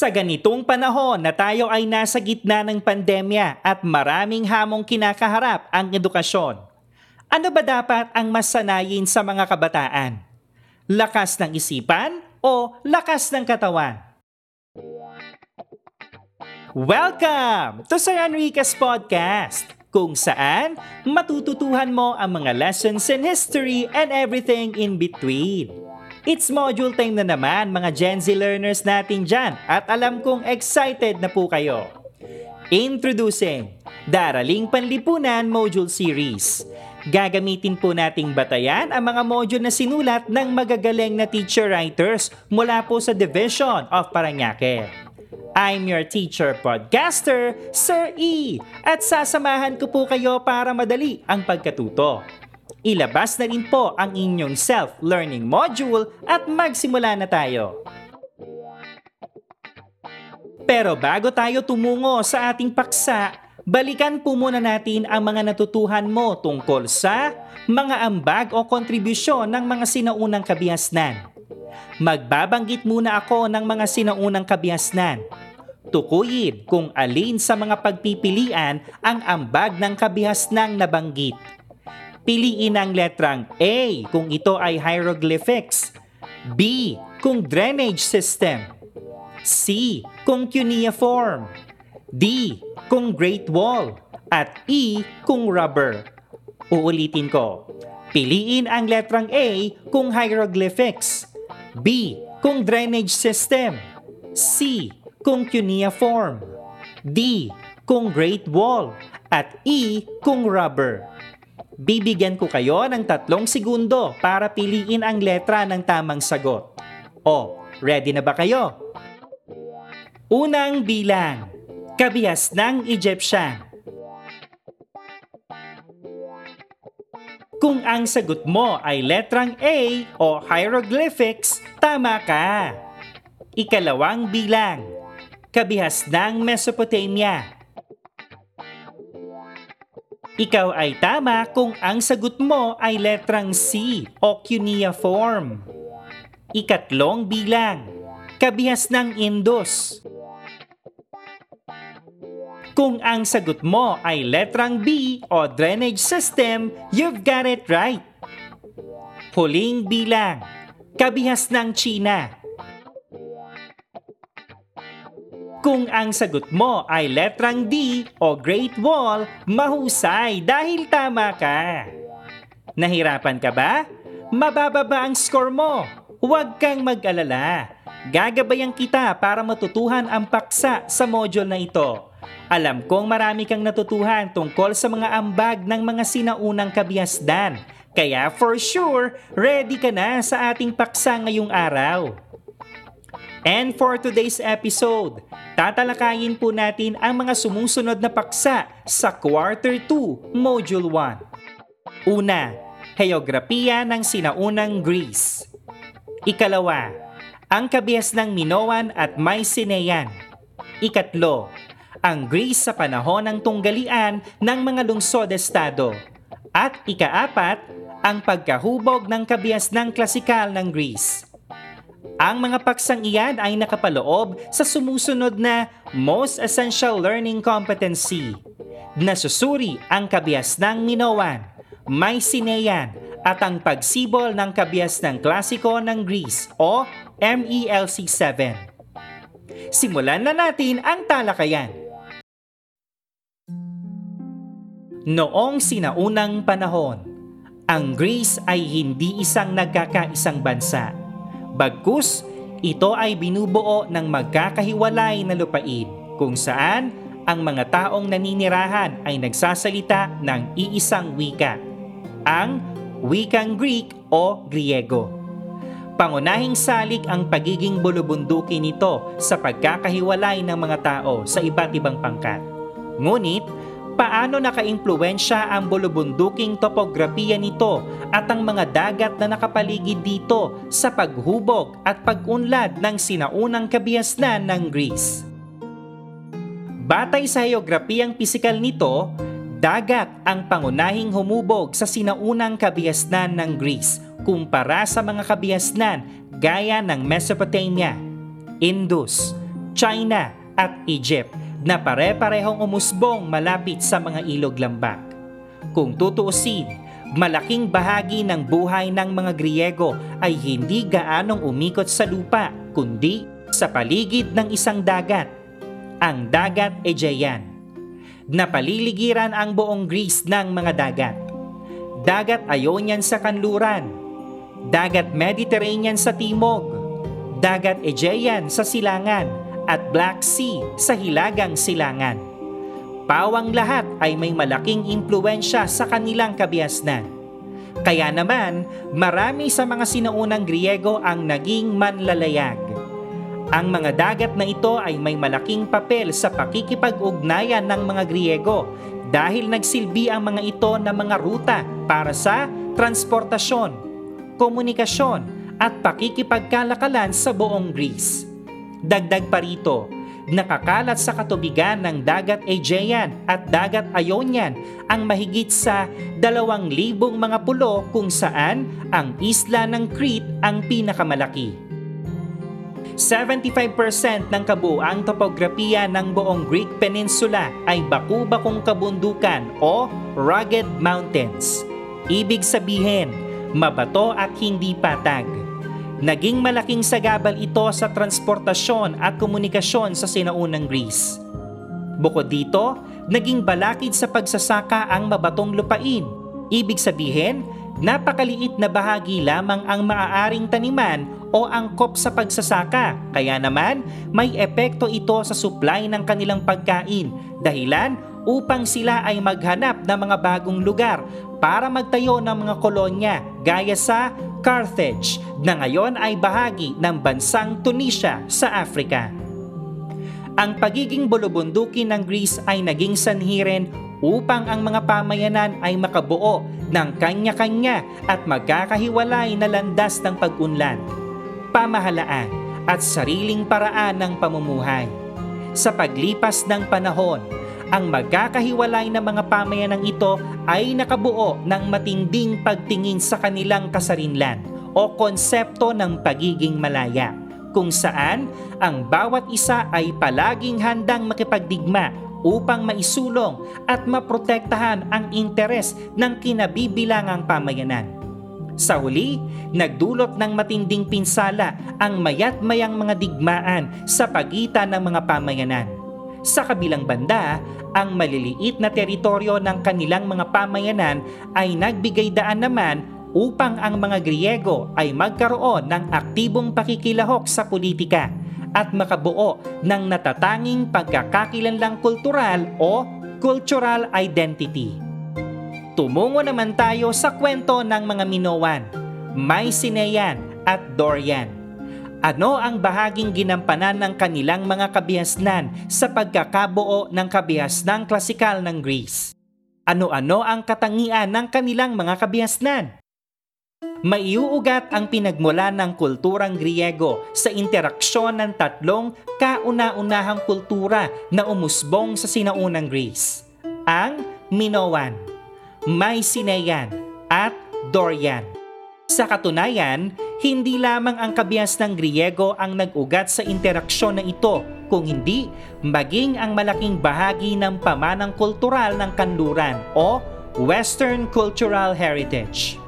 Sa ganitong panahon na tayo ay nasa gitna ng pandemya at maraming hamong kinakaharap ang edukasyon. Ano ba dapat ang masanayin sa mga kabataan? Lakas ng isipan o lakas ng katawan? Welcome to Sir Enriquez Podcast, kung saan matututuhan mo ang mga lessons in history and everything in between. It's module time na naman mga Gen Z learners natin dyan at alam kong excited na po kayo. Introducing Daraling Panlipunan Module Series. Gagamitin po nating batayan ang mga module na sinulat ng magagaling na teacher writers mula po sa Division of Paranaque. I'm your teacher podcaster, Sir E, at sasamahan ko po kayo para madali ang pagkatuto. Ilabas na rin po ang inyong self-learning module at magsimula na tayo. Pero bago tayo tumungo sa ating paksa, balikan po muna natin ang mga natutuhan mo tungkol sa mga ambag o kontribusyon ng mga sinaunang kabihasnan. Magbabanggit muna ako ng mga sinaunang kabihasnan. Tukuyin kung alin sa mga pagpipilian ang ambag ng kabihasnang nabanggit. Piliin ang letrang A kung ito ay hieroglyphics, B kung drainage system, C kung cuneiform, D kung Great Wall, at E kung rubber. Uulitin ko. Piliin ang letrang A kung hieroglyphics, B kung drainage system, C kung cuneiform, D kung Great Wall, at E kung rubber. Bibigyan ko kayo ng tatlong segundo para piliin ang letra ng tamang sagot. O, ready na ba kayo? Unang bilang, kabihas ng Egyptian. Kung ang sagot mo ay letrang A o hieroglyphics, tama ka. Ikalawang bilang, kabihas ng Mesopotamia. Ikaw ay tama kung ang sagot mo ay letrang C o cuneiform. Ikatlong bilang, kabihas ng Indus. Kung ang sagot mo ay letrang B o drainage system, you've got it right. Huling bilang, kabihas ng China. Kung ang sagot mo ay letrang D o Great Wall, mahusay dahil tama ka. Nahirapan ka ba? Mabababa ang score mo. Huwag kang mag-alala. Gagabayan kita para matutuhan ang paksa sa module na ito. Alam kong marami kang natutuhan tungkol sa mga ambag ng mga sinaunang kabihasdan. Kaya for sure, ready ka na sa ating paksa ngayong araw. And for today's episode, tatalakayin po natin ang mga sumusunod na paksa sa Quarter 2, Module 1. Una, Heograpiya ng Sinaunang Greece. Ikalawa, ang kabihas ng Minoan at Mycenaean. Ikatlo, ang Greece sa panahon ng tunggalian ng mga lungsod-estado. At ikaapat, ang pagkahubog ng kabihas ng klasikal ng Greece. Ang mga paksang iyan ay nakapaloob sa sumusunod na Most Essential Learning Competency. Nasusuri ang kabias ng Minoan, Mycenaean at ang pagsibol ng kabias ng klasiko ng Greece o MELC 7. Simulan na natin ang talakayan. Noong sinaunang panahon, ang Greece ay hindi isang nagkakaisang bansa Bagkus, ito ay binubuo ng magkakahiwalay na lupain kung saan ang mga taong naninirahan ay nagsasalita ng iisang wika, ang wikang Greek o Griego. Pangunahing salik ang pagiging bulubunduki nito sa pagkakahiwalay ng mga tao sa iba't ibang pangkat. Ngunit, paano nakaimpluensya ang bulubunduking topografiya nito at ang mga dagat na nakapaligid dito sa paghubog at pag-unlad ng sinaunang kabihasnan ng Greece. Batay sa heograpiyang pisikal nito, dagat ang pangunahing humubog sa sinaunang kabihasnan ng Greece kumpara sa mga kabihasnan gaya ng Mesopotamia, Indus, China at Egypt na pare-parehong umusbong malapit sa mga ilog lambak. Kung tutuusin, malaking bahagi ng buhay ng mga Griego ay hindi gaanong umikot sa lupa kundi sa paligid ng isang dagat, ang Dagat Aegean. Napaliligiran ang buong Greece ng mga dagat. Dagat Ionian sa kanluran, Dagat Mediterranean sa timog, Dagat Aegean sa silangan, at Black Sea sa hilagang silangan. Pawang lahat ay may malaking impluensya sa kanilang kabiasnan. Kaya naman, marami sa mga sinaunang Griego ang naging manlalayag. Ang mga dagat na ito ay may malaking papel sa pakikipag-ugnayan ng mga Griego dahil nagsilbi ang mga ito na mga ruta para sa transportasyon, komunikasyon at pakikipagkalakalan sa buong Greece. Dagdag pa rito, nakakalat sa katubigan ng Dagat Aegean at Dagat Ionian ang mahigit sa 2,000 mga pulo kung saan ang isla ng Crete ang pinakamalaki. 75% ng kabuang topografiya ng buong Greek Peninsula ay baku-bakong kabundukan o rugged mountains. Ibig sabihin, mabato at hindi patag. Naging malaking sagabal ito sa transportasyon at komunikasyon sa sinaunang Greece. Bukod dito, naging balakid sa pagsasaka ang mabatong lupain. Ibig sabihin, napakaliit na bahagi lamang ang maaaring taniman o angkop sa pagsasaka. Kaya naman, may epekto ito sa supply ng kanilang pagkain. Dahilan upang sila ay maghanap ng mga bagong lugar para magtayo ng mga kolonya gaya sa Carthage na ngayon ay bahagi ng bansang Tunisia sa Africa. Ang pagiging bulubundukin ng Greece ay naging sanhi rin upang ang mga pamayanan ay makabuo ng kanya-kanya at magkakahiwalay na landas ng pag-unlad pamahalaan at sariling paraan ng pamumuhay. Sa paglipas ng panahon, ang magkakahiwalay na mga pamayanang ito ay nakabuo ng matinding pagtingin sa kanilang kasarinlan o konsepto ng pagiging malaya, kung saan ang bawat isa ay palaging handang makipagdigma upang maisulong at maprotektahan ang interes ng kinabibilangang pamayanan. Sa huli, nagdulot ng matinding pinsala ang mayat-mayang mga digmaan sa pagitan ng mga pamayanan. Sa kabilang banda, ang maliliit na teritoryo ng kanilang mga pamayanan ay nagbigay daan naman upang ang mga Griego ay magkaroon ng aktibong pakikilahok sa politika at makabuo ng natatanging pagkakakilanlang kultural o cultural identity. Tumungo naman tayo sa kwento ng mga Minoan, Mycenaean at Dorian. Ano ang bahaging ginampanan ng kanilang mga kabihasnan sa pagkakabuo ng kabihasnang klasikal ng Greece? Ano-ano ang katangian ng kanilang mga kabihasnan? Maiuugat ang pinagmula ng kulturang Griego sa interaksyon ng tatlong kauna-unahang kultura na umusbong sa sinaunang Greece. Ang Minoan, Mycenaean at Dorian. Sa katunayan, hindi lamang ang kabias ng Griego ang nag-ugat sa interaksyon na ito, kung hindi maging ang malaking bahagi ng pamanang kultural ng kanluran o Western Cultural Heritage.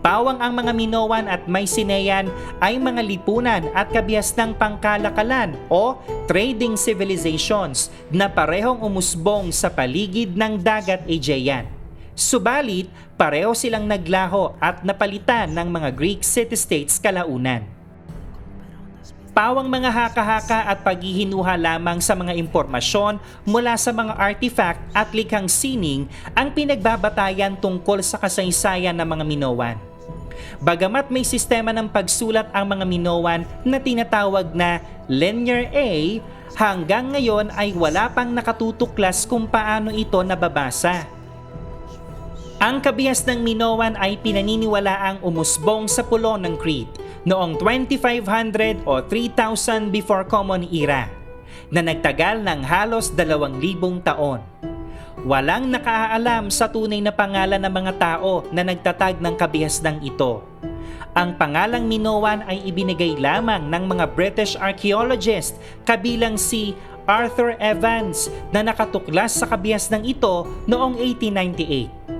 Pawang ang mga Minoan at Mycenaean ay mga lipunan at kabias ng pangkalakalan o trading civilizations na parehong umusbong sa paligid ng dagat Aegean. Subalit, pareho silang naglaho at napalitan ng mga Greek city-states kalaunan. Pawang mga haka-haka at paghihinuha lamang sa mga impormasyon mula sa mga artifact at likhang sining ang pinagbabatayan tungkol sa kasaysayan ng mga Minoan. Bagamat may sistema ng pagsulat ang mga Minoan na tinatawag na Linear A, hanggang ngayon ay wala pang nakatutuklas kung paano ito nababasa. Ang kabihas ng Minoan ay pinaniniwalaang umusbong sa pulo ng Crete noong 2500 o 3000 before Common Era na nagtagal ng halos 2,000 taon. Walang nakaalam sa tunay na pangalan ng mga tao na nagtatag ng kabihas ng ito. Ang pangalang Minoan ay ibinigay lamang ng mga British archaeologist kabilang si Arthur Evans na nakatuklas sa kabiasnang ito noong 1898.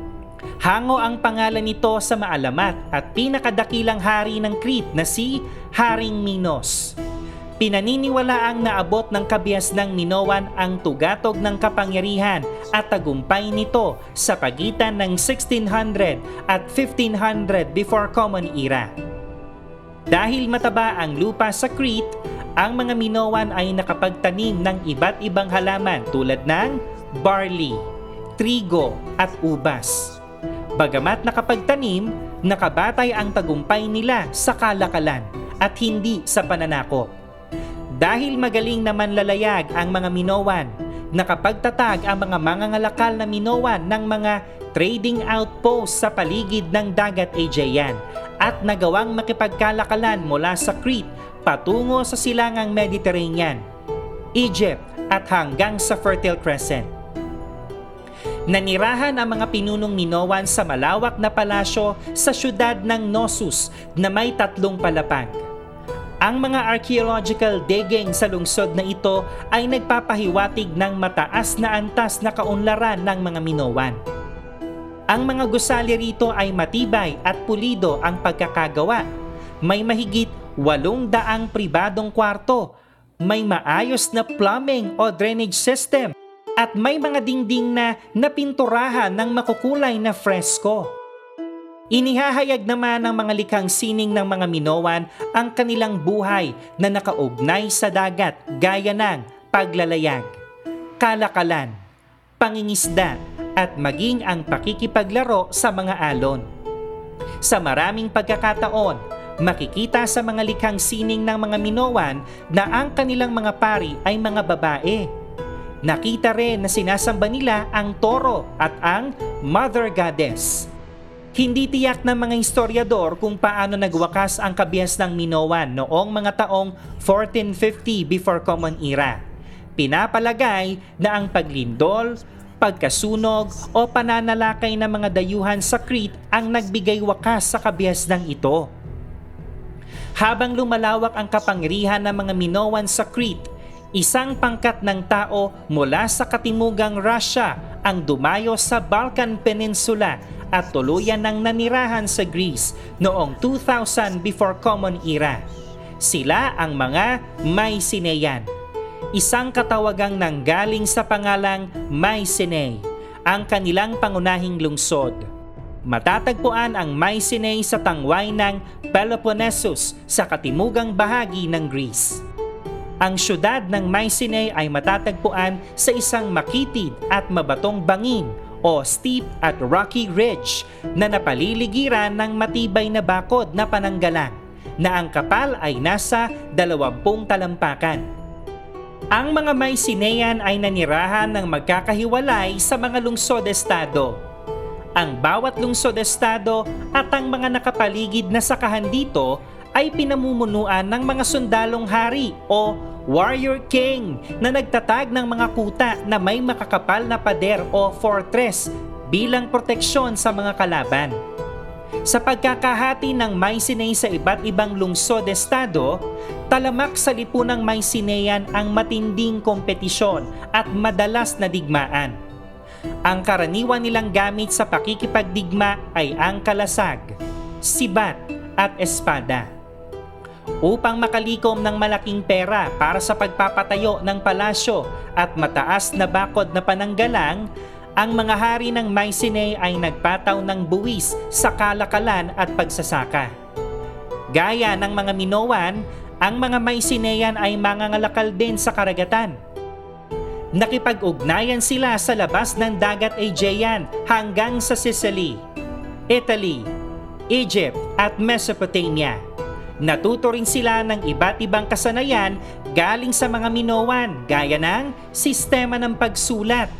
Hango ang pangalan nito sa maalamat at pinakadakilang hari ng Crete na si Haring Minos. Pinaniniwalaang naabot ng kabias ng Minoan ang tugatog ng kapangyarihan at tagumpay nito sa pagitan ng 1600 at 1500 before Common Era. Dahil mataba ang lupa sa Crete, ang mga Minoan ay nakapagtanim ng iba't ibang halaman tulad ng barley, trigo at ubas. Bagamat nakapagtanim, nakabatay ang tagumpay nila sa kalakalan at hindi sa pananakop. Dahil magaling naman lalayag ang mga Minoan, nakapagtatag ang mga mangangalakal na Minoan ng mga trading outpost sa paligid ng dagat Aegean at nagawang makipagkalakalan mula sa Crete patungo sa silangang Mediterranean, Egypt at hanggang sa Fertile Crescent. Nanirahan ang mga pinunong Minoan sa malawak na palasyo sa syudad ng Knossos na may tatlong palapag. Ang mga archaeological digging sa lungsod na ito ay nagpapahiwatig ng mataas na antas na kaunlaran ng mga Minoan. Ang mga gusali rito ay matibay at pulido ang pagkakagawa. May mahigit walong daang pribadong kwarto, may maayos na plumbing o drainage system, at may mga dingding na napinturahan ng makukulay na fresko. Inihahayag naman ng mga likhang sining ng mga Minoan ang kanilang buhay na nakaugnay sa dagat gaya ng paglalayag, kalakalan, pangingisda at maging ang pakikipaglaro sa mga alon. Sa maraming pagkakataon, makikita sa mga likhang sining ng mga Minoan na ang kanilang mga pari ay mga babae. Nakita rin na sinasamba nila ang toro at ang Mother Goddess. Hindi tiyak ng mga historiador kung paano nagwakas ang kabias ng Minoan noong mga taong 1450 before Common Era. Pinapalagay na ang paglindol, pagkasunog o pananalakay ng mga dayuhan sa Crete ang nagbigay wakas sa kabiasdang ito. Habang lumalawak ang kapangyarihan ng mga Minoan sa Crete, isang pangkat ng tao mula sa katimugang Russia ang dumayo sa Balkan Peninsula at tuluyan ng nanirahan sa Greece noong 2000 before Common Era. Sila ang mga Mycenaean. Isang katawagang nanggaling sa pangalang Mycenae, ang kanilang pangunahing lungsod. Matatagpuan ang Mycenae sa tangway ng Peloponnesus sa katimugang bahagi ng Greece. Ang syudad ng Mycenae ay matatagpuan sa isang makitid at mabatong bangin o steep at rocky ridge na napaliligiran ng matibay na bakod na pananggalang na ang kapal ay nasa 20 talampakan. Ang mga Mycenaean ay nanirahan ng magkakahiwalay sa mga lungsod-estado. Ang bawat lungsod-estado at ang mga nakapaligid na sakahan dito ay pinamumunuan ng mga sundalong hari o warrior king na nagtatag ng mga kuta na may makakapal na pader o fortress bilang proteksyon sa mga kalaban. Sa pagkakahati ng Mycenae sa iba't ibang lungsod-estado, talamak sa lipunang Mycenaean ang matinding kompetisyon at madalas na digmaan. Ang karaniwan nilang gamit sa pakikipagdigma ay ang kalasag, sibat at espada upang makalikom ng malaking pera para sa pagpapatayo ng palasyo at mataas na bakod na pananggalang, ang mga hari ng Mycenae ay nagpataw ng buwis sa kalakalan at pagsasaka. Gaya ng mga Minoan, ang mga Mycenaean ay mangangalakal din sa karagatan. Nakipag-ugnayan sila sa labas ng dagat Aegean hanggang sa Sicily, Italy, Egypt at Mesopotamia Natuto rin sila ng iba't ibang kasanayan galing sa mga Minoan gaya ng sistema ng pagsulat,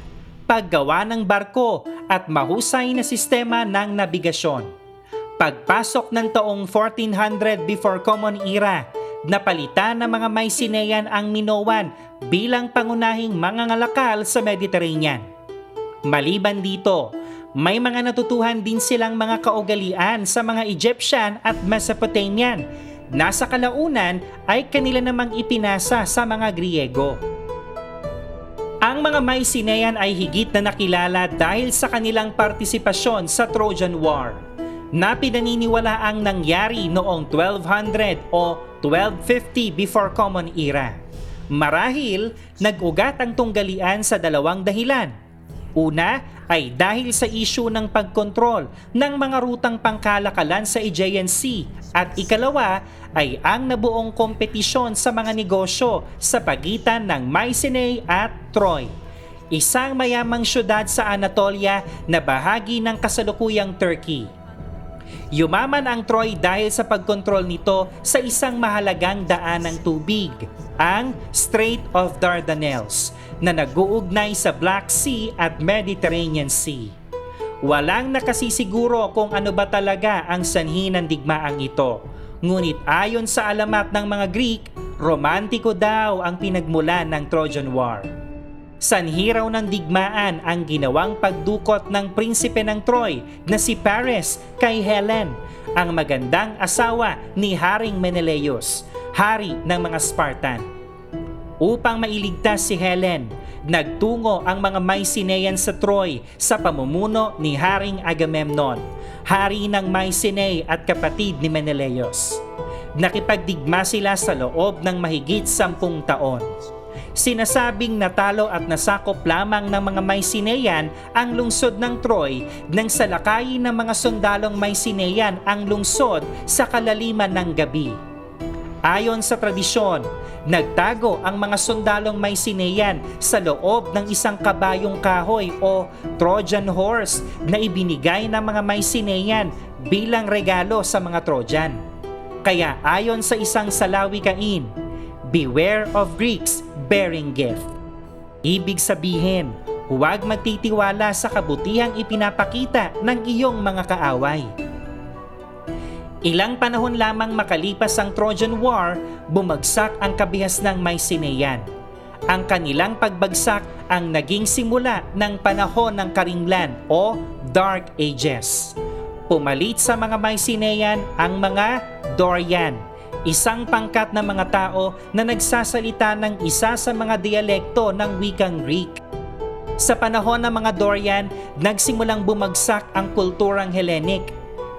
paggawa ng barko at mahusay na sistema ng nabigasyon. Pagpasok ng taong 1400 before Common Era, napalitan ng mga Mycenaean ang Minoan bilang pangunahing mangangalakal sa Mediterranean. Maliban dito, May mga natutuhan din silang mga kaugalian sa mga Egyptian at Mesopotamian. Nasa kalaunan ay kanila namang ipinasa sa mga Griego. Ang mga Mycenaean ay higit na nakilala dahil sa kanilang partisipasyon sa Trojan War na pinaniniwala ang nangyari noong 1200 o 1250 before Common Era. Marahil, nag-ugat ang tunggalian sa dalawang dahilan. Una ay dahil sa issue ng pagkontrol ng mga rutang pangkalakalan sa Aegean Sea at ikalawa ay ang nabuong kompetisyon sa mga negosyo sa pagitan ng Mycenae at Troy. Isang mayamang syudad sa Anatolia na bahagi ng kasalukuyang Turkey. Yumaman ang Troy dahil sa pagkontrol nito sa isang mahalagang daan ng tubig, ang Strait of Dardanelles, na nag-uugnay sa Black Sea at Mediterranean Sea. Walang nakasisiguro kung ano ba talaga ang sanhi ng digmaang ito. Ngunit ayon sa alamat ng mga Greek, romantiko daw ang pinagmulan ng Trojan War. Sanhi raw ng digmaan ang ginawang pagdukot ng prinsipe ng Troy na si Paris kay Helen, ang magandang asawa ni Haring Menelaus, hari ng mga Spartan. Upang mailigtas si Helen, nagtungo ang mga Mycenaean sa Troy sa pamumuno ni Haring Agamemnon, hari ng Mycenae at kapatid ni Menelaus. Nakipagdigma sila sa loob ng mahigit sampung taon sinasabing natalo at nasakop lamang ng mga Mycenaean ang lungsod ng Troy nang salakayin ng mga sundalong Mycenaean ang lungsod sa kalaliman ng gabi. Ayon sa tradisyon, nagtago ang mga sundalong Mycenaean sa loob ng isang kabayong kahoy o Trojan horse na ibinigay ng mga Mycenaean bilang regalo sa mga Trojan. Kaya ayon sa isang salawikain, Beware of Greeks bearing gift. Ibig sabihin, huwag magtitiwala sa kabutihang ipinapakita ng iyong mga kaaway. Ilang panahon lamang makalipas ang Trojan War, bumagsak ang kabihas ng Mycenaean. Ang kanilang pagbagsak ang naging simula ng panahon ng Karinglan o Dark Ages. Pumalit sa mga Mycenaean ang mga Dorian isang pangkat ng mga tao na nagsasalita ng isa sa mga dialekto ng wikang Greek. Sa panahon ng mga Dorian, nagsimulang bumagsak ang kulturang Hellenic,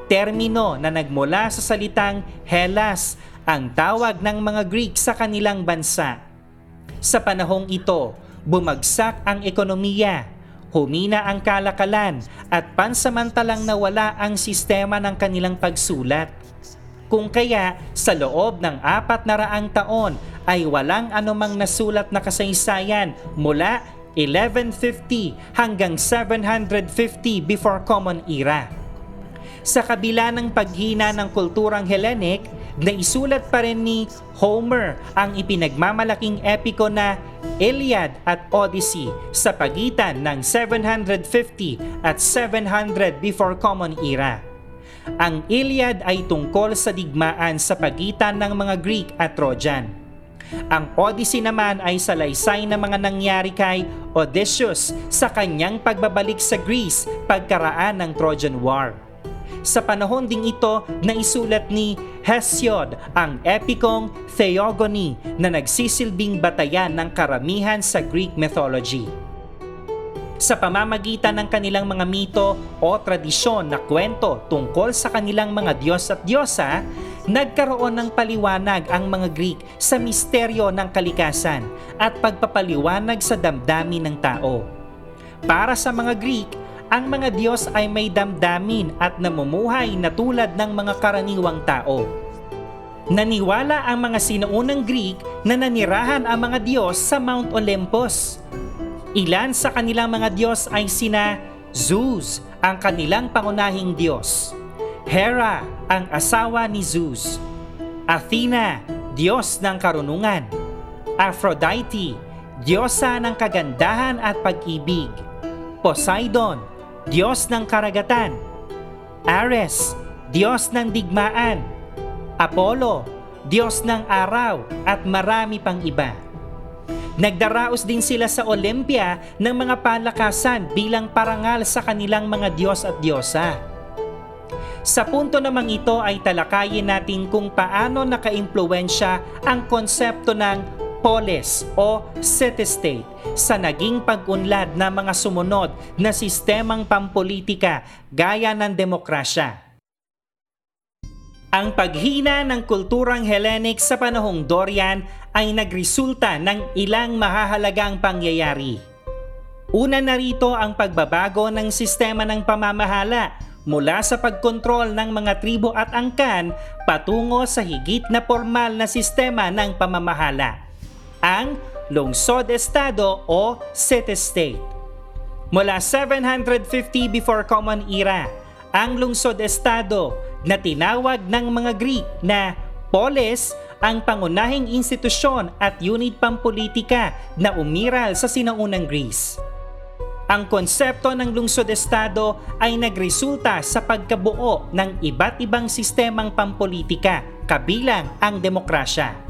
termino na nagmula sa salitang Hellas, ang tawag ng mga Greek sa kanilang bansa. Sa panahong ito, bumagsak ang ekonomiya, humina ang kalakalan at pansamantalang nawala ang sistema ng kanilang pagsulat. Kung kaya sa loob ng apat na raang taon ay walang anumang nasulat na kasaysayan mula 1150 hanggang 750 before Common Era. Sa kabila ng paghina ng kulturang Hellenic, naisulat pa rin ni Homer ang ipinagmamalaking epiko na Iliad at Odyssey sa pagitan ng 750 at 700 before Common Era. Ang Iliad ay tungkol sa digmaan sa pagitan ng mga Greek at Trojan. Ang Odyssey naman ay salaysay ng mga nangyari kay Odysseus sa kanyang pagbabalik sa Greece pagkaraan ng Trojan War. Sa panahon ding ito, naisulat ni Hesiod ang epikong Theogony na nagsisilbing batayan ng karamihan sa Greek mythology sa pamamagitan ng kanilang mga mito o tradisyon na kwento tungkol sa kanilang mga Diyos at Diyosa, nagkaroon ng paliwanag ang mga Greek sa misteryo ng kalikasan at pagpapaliwanag sa damdamin ng tao. Para sa mga Greek, ang mga Diyos ay may damdamin at namumuhay na tulad ng mga karaniwang tao. Naniwala ang mga sinuunang Greek na nanirahan ang mga Diyos sa Mount Olympus Ilan sa kanilang mga Diyos ay sina Zeus, ang kanilang pangunahing Diyos. Hera, ang asawa ni Zeus. Athena, Diyos ng karunungan. Aphrodite, Diyosa ng kagandahan at pag-ibig. Poseidon, Diyos ng karagatan. Ares, Diyos ng digmaan. Apollo, Diyos ng araw at marami pang iba. Nagdaraos din sila sa Olympia ng mga palakasan bilang parangal sa kanilang mga Diyos at Diyosa. Sa punto namang ito ay talakayin natin kung paano nakaimpluensya ang konsepto ng polis o city-state sa naging pag-unlad ng mga sumunod na sistemang pampolitika gaya ng demokrasya. Ang paghina ng kulturang Hellenic sa panahong Dorian ay nagresulta ng ilang mahahalagang pangyayari. Una na rito ang pagbabago ng sistema ng pamamahala mula sa pagkontrol ng mga tribo at angkan patungo sa higit na formal na sistema ng pamamahala, ang lungsod-estado o city-state. Mula 750 before Common Era, ang lungsod-estado na tinawag ng mga Greek na polis ang pangunahing institusyon at unit pampolitika na umiral sa sinaunang Greece. Ang konsepto ng lungsod-estado ay nagresulta sa pagkabuo ng iba't ibang sistemang pampolitika kabilang ang demokrasya.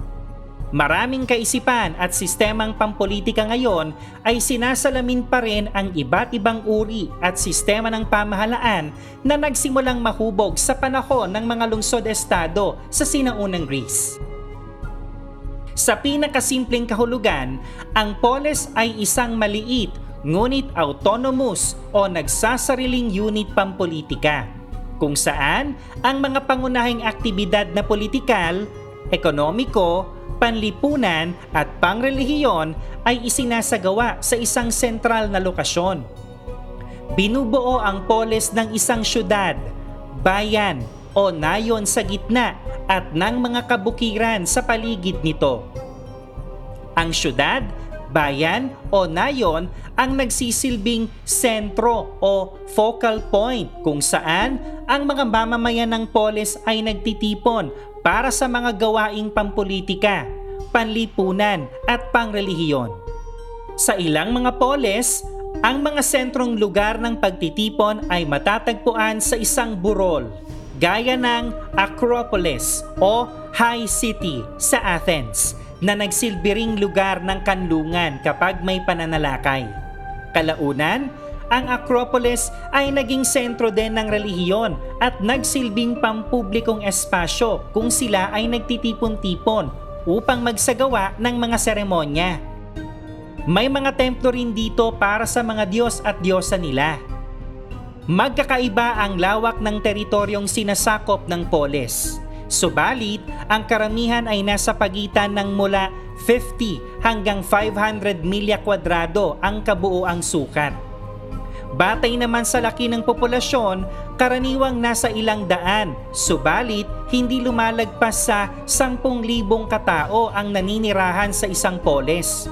Maraming kaisipan at sistemang pampolitika ngayon ay sinasalamin pa rin ang iba't ibang uri at sistema ng pamahalaan na nagsimulang mahubog sa panahon ng mga lungsod-estado sa sinaunang Greece. Sa pinakasimpleng kahulugan, ang polis ay isang maliit ngunit autonomous o nagsasariling unit pampolitika kung saan ang mga pangunahing aktibidad na politikal, ekonomiko, panlipunan at pangrelihiyon ay isinasagawa sa isang sentral na lokasyon. Binubuo ang polis ng isang syudad, bayan o nayon sa gitna at ng mga kabukiran sa paligid nito. Ang syudad bayan o nayon ang nagsisilbing sentro o focal point kung saan ang mga mamamayan ng polis ay nagtitipon para sa mga gawaing pampolitika, panlipunan at pangrelihiyon. Sa ilang mga polis, ang mga sentrong lugar ng pagtitipon ay matatagpuan sa isang burol, gaya ng Acropolis o High City sa Athens na nagsilbiring lugar ng kanlungan kapag may pananalakay. Kalaunan, ang Acropolis ay naging sentro din ng relihiyon at nagsilbing pampublikong espasyo kung sila ay nagtitipon-tipon upang magsagawa ng mga seremonya. May mga templo rin dito para sa mga Diyos at Diyosa nila. Magkakaiba ang lawak ng teritoryong sinasakop ng polis. Subalit, ang karamihan ay nasa pagitan ng mula 50 hanggang 500 milya kwadrado ang kabuoang sukat. Batay naman sa laki ng populasyon, karaniwang nasa ilang daan, subalit hindi lumalagpas sa 10,000 katao ang naninirahan sa isang polis.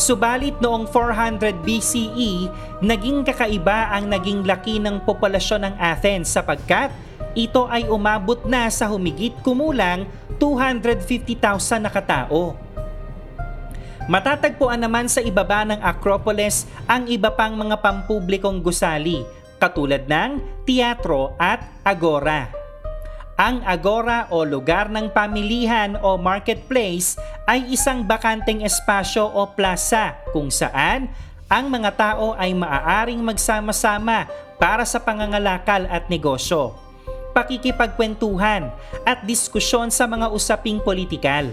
Subalit noong 400 BCE, naging kakaiba ang naging laki ng populasyon ng Athens sapagkat ito ay umabot na sa humigit kumulang 250,000 na katao. Matatagpuan naman sa ibaba ng Acropolis ang iba pang mga pampublikong gusali katulad ng teatro at agora. Ang agora o lugar ng pamilihan o marketplace ay isang bakanteng espasyo o plaza kung saan ang mga tao ay maaaring magsama-sama para sa pangangalakal at negosyo pakikipagkwentuhan at diskusyon sa mga usaping politikal.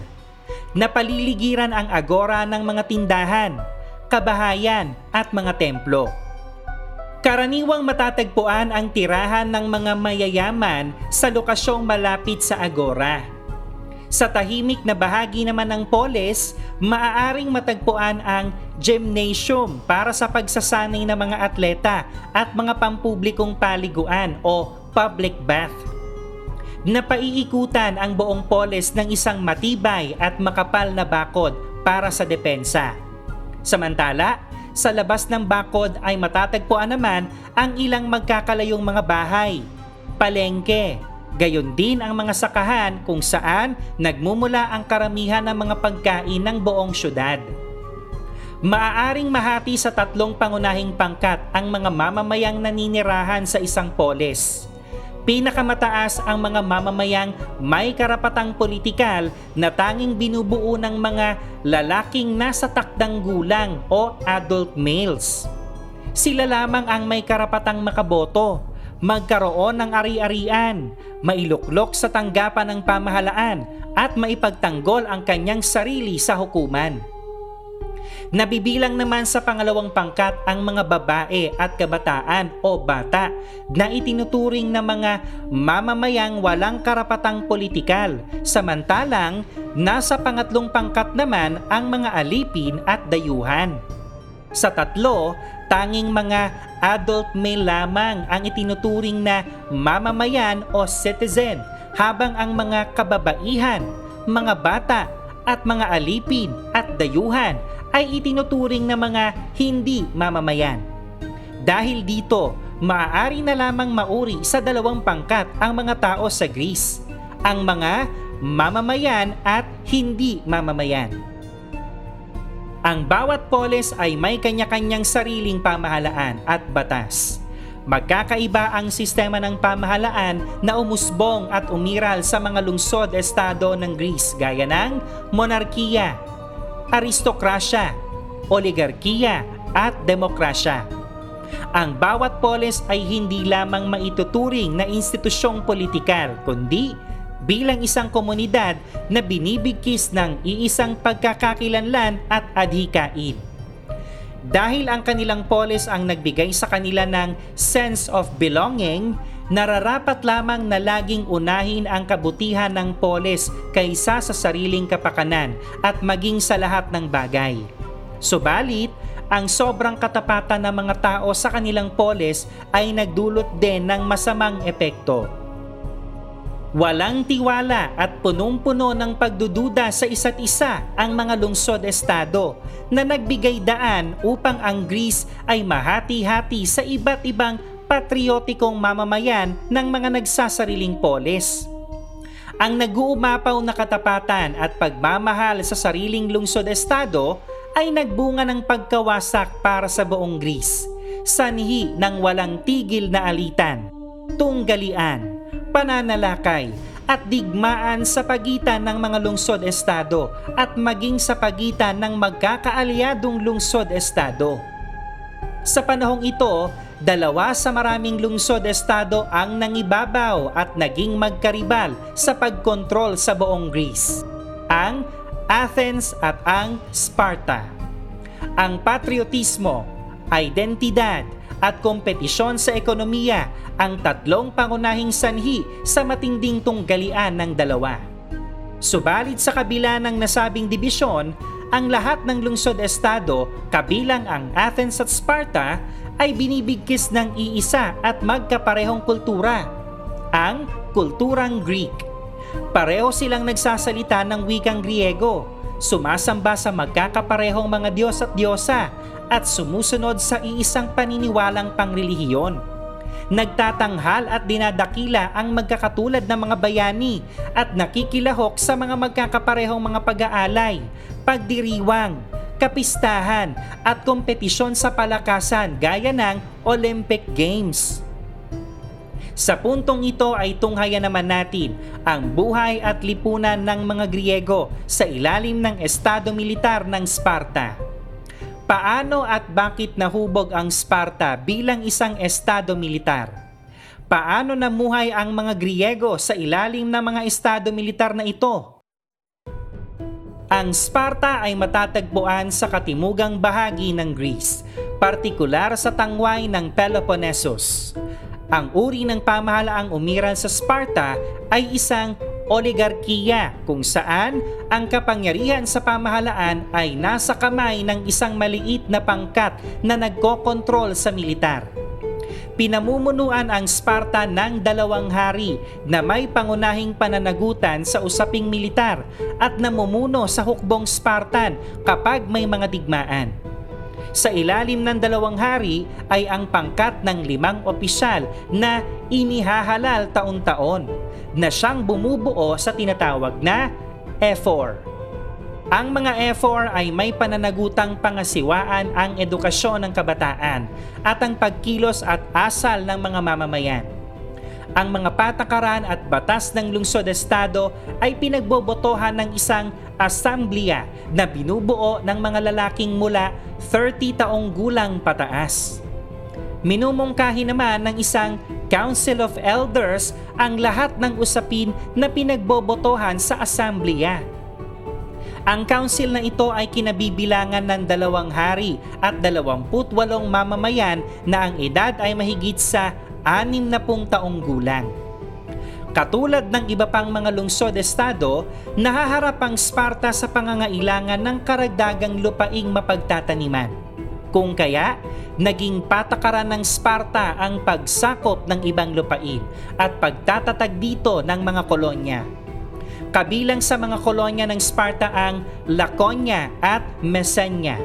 Napaliligiran ang agora ng mga tindahan, kabahayan at mga templo. Karaniwang matatagpuan ang tirahan ng mga mayayaman sa lokasyong malapit sa agora. Sa tahimik na bahagi naman ng polis, maaaring matagpuan ang gymnasium para sa pagsasanay ng mga atleta at mga pampublikong paliguan o public bath. Napaiikutan ang buong polis ng isang matibay at makapal na bakod para sa depensa. Samantala, sa labas ng bakod ay matatagpuan naman ang ilang magkakalayong mga bahay, palengke, gayon din ang mga sakahan kung saan nagmumula ang karamihan ng mga pagkain ng buong syudad. Maaaring mahati sa tatlong pangunahing pangkat ang mga mamamayang naninirahan sa isang polis Pinakamataas ang mga mamamayang may karapatang politikal na tanging binubuo ng mga lalaking nasa takdang gulang o adult males. Sila lamang ang may karapatang makaboto, magkaroon ng ari-arian, mailuklok sa tanggapan ng pamahalaan at maipagtanggol ang kanyang sarili sa hukuman. Nabibilang naman sa pangalawang pangkat ang mga babae at kabataan o bata na itinuturing na mga mamamayang walang karapatang politikal. Samantalang, nasa pangatlong pangkat naman ang mga alipin at dayuhan. Sa tatlo, tanging mga adult male lamang ang itinuturing na mamamayan o citizen habang ang mga kababaihan, mga bata at mga alipin at dayuhan ay itinuturing na mga hindi mamamayan. Dahil dito, maaari na lamang mauri sa dalawang pangkat ang mga tao sa Greece, ang mga mamamayan at hindi mamamayan. Ang bawat polis ay may kanya-kanyang sariling pamahalaan at batas. Magkakaiba ang sistema ng pamahalaan na umusbong at umiral sa mga lungsod-estado ng Greece gaya ng monarkiya, aristokrasya, oligarkiya at demokrasya. Ang bawat polis ay hindi lamang maituturing na institusyong politikal kundi bilang isang komunidad na binibigkis ng iisang pagkakakilanlan at adhikain. Dahil ang kanilang polis ang nagbigay sa kanila ng sense of belonging, nararapat lamang na laging unahin ang kabutihan ng polis kaysa sa sariling kapakanan at maging sa lahat ng bagay. Subalit, ang sobrang katapatan ng mga tao sa kanilang polis ay nagdulot din ng masamang epekto. Walang tiwala at punong-puno ng pagdududa sa isa't isa ang mga lungsod-estado na nagbigay daan upang ang Greece ay mahati-hati sa iba't ibang patriotikong mamamayan ng mga nagsasariling polis. Ang nag-uumapaw na katapatan at pagmamahal sa sariling lungsod-estado ay nagbunga ng pagkawasak para sa buong Greece, sanhi ng walang tigil na alitan, tunggalian, pananalakay at digmaan sa pagitan ng mga lungsod-estado at maging sa pagitan ng magkakaalyadong lungsod-estado. Sa panahong ito, dalawa sa maraming lungsod-estado ang nangibabaw at naging magkaribal sa pagkontrol sa buong Greece. Ang Athens at ang Sparta. Ang patriotismo, identidad at kompetisyon sa ekonomiya ang tatlong pangunahing sanhi sa matinding tunggalian ng dalawa. Subalit sa kabila ng nasabing dibisyon, ang lahat ng lungsod-estado kabilang ang Athens at Sparta ay binibigkis ng iisa at magkaparehong kultura, ang kulturang Greek. Pareho silang nagsasalita ng wikang Griego, sumasamba sa magkakaparehong mga Diyos at Diyosa at sumusunod sa iisang paniniwalang pangrelihiyon. Nagtatanghal at dinadakila ang magkakatulad na mga bayani at nakikilahok sa mga magkakaparehong mga pag-aalay, pagdiriwang, kapistahan at kompetisyon sa palakasan gaya ng Olympic Games. Sa puntong ito ay tunghayan naman natin ang buhay at lipunan ng mga Griego sa ilalim ng estado militar ng Sparta. Paano at bakit nahubog ang Sparta bilang isang estado militar? Paano namuhay ang mga Griego sa ilalim ng mga estado militar na ito? Ang Sparta ay matatagpuan sa katimugang bahagi ng Greece, partikular sa tangway ng Peloponnesus. Ang uri ng pamahalaang umiral sa Sparta ay isang oligarkiya kung saan ang kapangyarihan sa pamahalaan ay nasa kamay ng isang maliit na pangkat na nagkokontrol sa militar. Pinamumunuan ang Sparta ng dalawang hari na may pangunahing pananagutan sa usaping militar at namumuno sa hukbong Spartan kapag may mga digmaan. Sa ilalim ng dalawang hari ay ang pangkat ng limang opisyal na inihahalal taon-taon na siyang bumubuo sa tinatawag na E4. Ang mga E4 ay may pananagutang pangasiwaan ang edukasyon ng kabataan at ang pagkilos at asal ng mga mamamayan. ang mga patakaran at batas ng lungsod-estado ay pinagbobotohan ng isang asamblea na binubuo ng mga lalaking mula 30 taong gulang pataas. Minumungkahi naman ng isang Council of Elders ang lahat ng usapin na pinagbobotohan sa asamblea. Ang council na ito ay kinabibilangan ng dalawang hari at 28 mamamayan na ang edad ay mahigit sa 60 taong gulang. Katulad ng iba pang mga lungsod-estado, nahaharap ang Sparta sa pangangailangan ng karagdagang lupaing mapagtataniman. Kung kaya, naging patakaran ng Sparta ang pagsakop ng ibang lupain at pagtatatag dito ng mga kolonya. Kabilang sa mga kolonya ng Sparta ang Laconia at Messenia.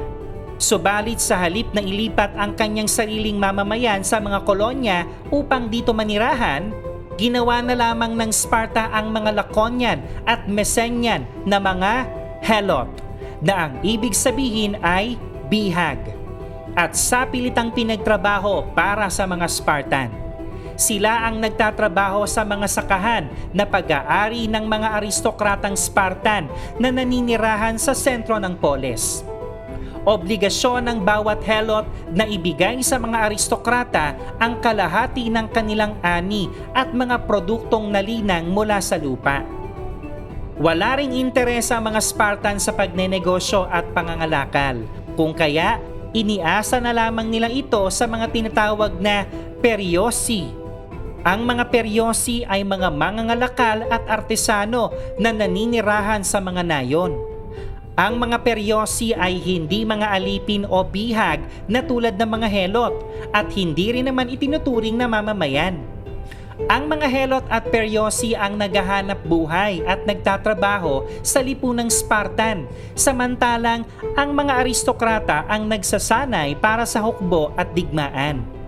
Subalit sa halip na ilipat ang kanyang sariling mamamayan sa mga kolonya upang dito manirahan, ginawa na lamang ng Sparta ang mga Laconian at Messenian na mga Helot na ang ibig sabihin ay bihag at sapilitang pinagtrabaho para sa mga Spartan. Sila ang nagtatrabaho sa mga sakahan na pag-aari ng mga aristokratang Spartan na naninirahan sa sentro ng polis obligasyon ng bawat helot na ibigay sa mga aristokrata ang kalahati ng kanilang ani at mga produktong nalinang mula sa lupa. Wala ring interes ang mga Spartan sa pagnenegosyo at pangangalakal, kung kaya iniasa na lamang nila ito sa mga tinatawag na peryosi. Ang mga peryosi ay mga mangangalakal at artesano na naninirahan sa mga nayon. Ang mga peryosi ay hindi mga alipin o bihag na tulad ng mga helot at hindi rin naman itinuturing na mamamayan. Ang mga helot at peryosi ang naghahanap buhay at nagtatrabaho sa lipunang Spartan, samantalang ang mga aristokrata ang nagsasanay para sa hukbo at digmaan.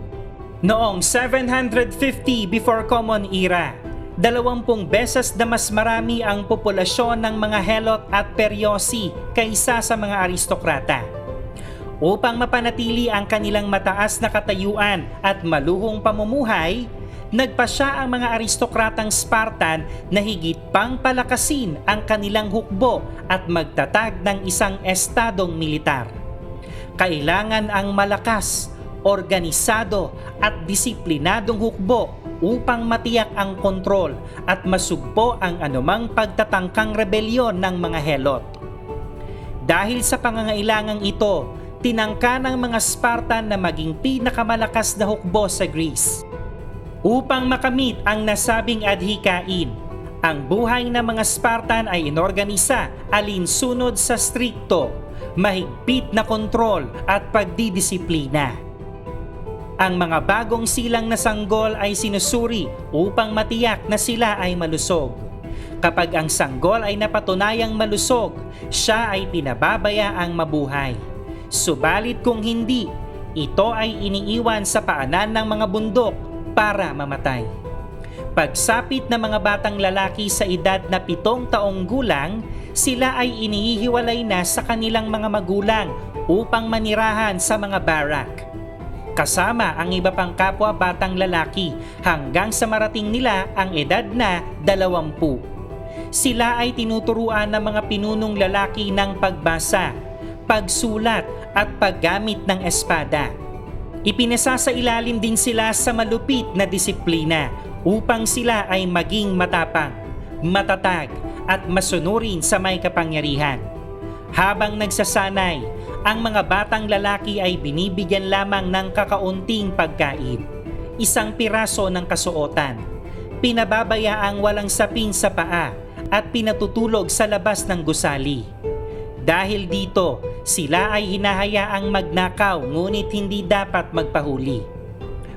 Noong 750 before Common Era, dalawampung beses na mas marami ang populasyon ng mga Helot at Peryosi kaysa sa mga aristokrata. Upang mapanatili ang kanilang mataas na katayuan at maluhong pamumuhay, nagpasya ang mga aristokratang Spartan na higit pang palakasin ang kanilang hukbo at magtatag ng isang estadong militar. Kailangan ang malakas, organisado at disiplinadong hukbo upang matiyak ang kontrol at masugpo ang anumang pagtatangkang rebelyon ng mga Helot. Dahil sa pangangailangang ito, tinangka ng mga Spartan na maging pinakamalakas na hukbo sa Greece. Upang makamit ang nasabing adhikain, ang buhay ng mga Spartan ay inorganisa alinsunod sa strikto, mahigpit na kontrol at pagdidisiplina. Ang mga bagong silang na sanggol ay sinusuri upang matiyak na sila ay malusog. Kapag ang sanggol ay napatunayang malusog, siya ay pinababayaang mabuhay. Subalit kung hindi, ito ay iniiwan sa paanan ng mga bundok para mamatay. Pagsapit ng mga batang lalaki sa edad na pitong taong gulang, sila ay inihiwalay na sa kanilang mga magulang upang manirahan sa mga barak kasama ang iba pang kapwa batang lalaki hanggang sa marating nila ang edad na dalawampu. Sila ay tinuturuan ng mga pinunong lalaki ng pagbasa, pagsulat at paggamit ng espada. Ipinasa sa ilalim din sila sa malupit na disiplina upang sila ay maging matapang, matatag at masunurin sa may kapangyarihan. Habang nagsasanay, ang mga batang lalaki ay binibigyan lamang ng kakaunting pagkain, isang piraso ng kasuotan, pinababayaang walang sapin sa paa at pinatutulog sa labas ng gusali. Dahil dito, sila ay hinahayaang magnakaw ngunit hindi dapat magpahuli.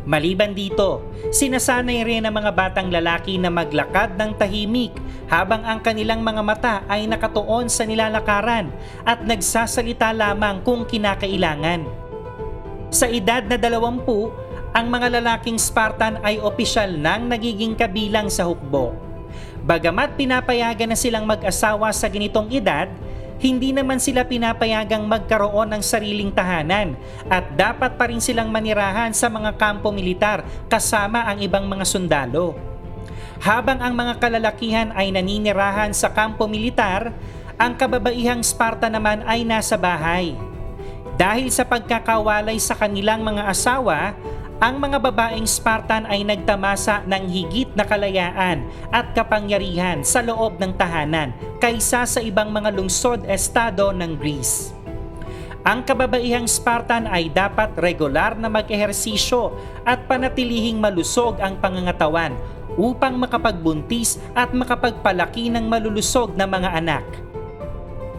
Maliban dito, sinasanay rin ang mga batang lalaki na maglakad ng tahimik habang ang kanilang mga mata ay nakatuon sa nilalakaran at nagsasalita lamang kung kinakailangan. Sa edad na dalawampu, ang mga lalaking Spartan ay opisyal nang nagiging kabilang sa hukbo. Bagamat pinapayagan na silang mag-asawa sa ganitong edad, hindi naman sila pinapayagang magkaroon ng sariling tahanan at dapat pa rin silang manirahan sa mga kampo militar kasama ang ibang mga sundalo. Habang ang mga kalalakihan ay naninirahan sa kampo militar, ang kababaihang Sparta naman ay nasa bahay. Dahil sa pagkakawalay sa kanilang mga asawa, ang mga babaeng Spartan ay nagtamasa ng higit na kalayaan at kapangyarihan sa loob ng tahanan kaysa sa ibang mga lungsod-estado ng Greece. Ang kababaihang Spartan ay dapat regular na mag-ehersisyo at panatilihing malusog ang pangangatawan upang makapagbuntis at makapagpalaki ng malulusog na mga anak.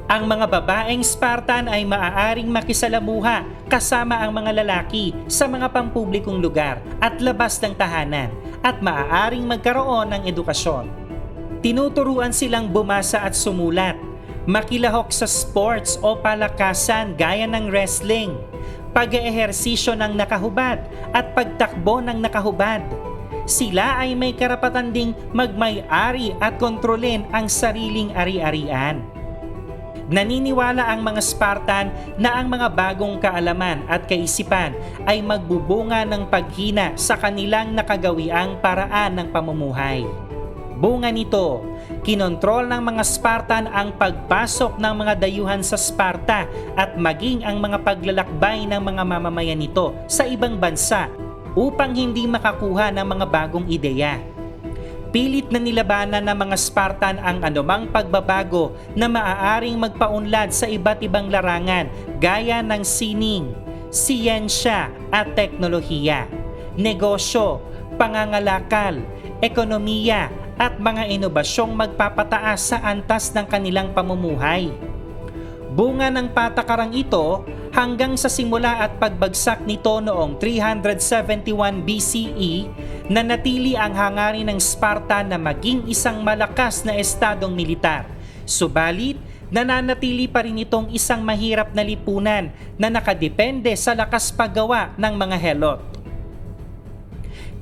Ang mga babaeng Spartan ay maaaring makisalamuha kasama ang mga lalaki sa mga pampublikong lugar at labas ng tahanan at maaaring magkaroon ng edukasyon. Tinuturuan silang bumasa at sumulat, makilahok sa sports o palakasan gaya ng wrestling, pag-ehersisyo ng nakahubad at pagtakbo ng nakahubad. Sila ay may karapatan ding magmay-ari at kontrolin ang sariling ari-arian. Naniniwala ang mga Spartan na ang mga bagong kaalaman at kaisipan ay magbubunga ng paghina sa kanilang nakagawiang paraan ng pamumuhay. Bunga nito, kinontrol ng mga Spartan ang pagpasok ng mga dayuhan sa Sparta at maging ang mga paglalakbay ng mga mamamayan nito sa ibang bansa upang hindi makakuha ng mga bagong ideya pilit na nilabanan ng mga Spartan ang anumang pagbabago na maaaring magpaunlad sa iba't ibang larangan gaya ng sining, siyensya at teknolohiya, negosyo, pangangalakal, ekonomiya at mga inobasyong magpapataas sa antas ng kanilang pamumuhay. Bunga ng patakarang ito hanggang sa simula at pagbagsak nito noong 371 BCE na natili ang hangarin ng Sparta na maging isang malakas na estadong militar. Subalit, nananatili pa rin itong isang mahirap na lipunan na nakadepende sa lakas paggawa ng mga helot.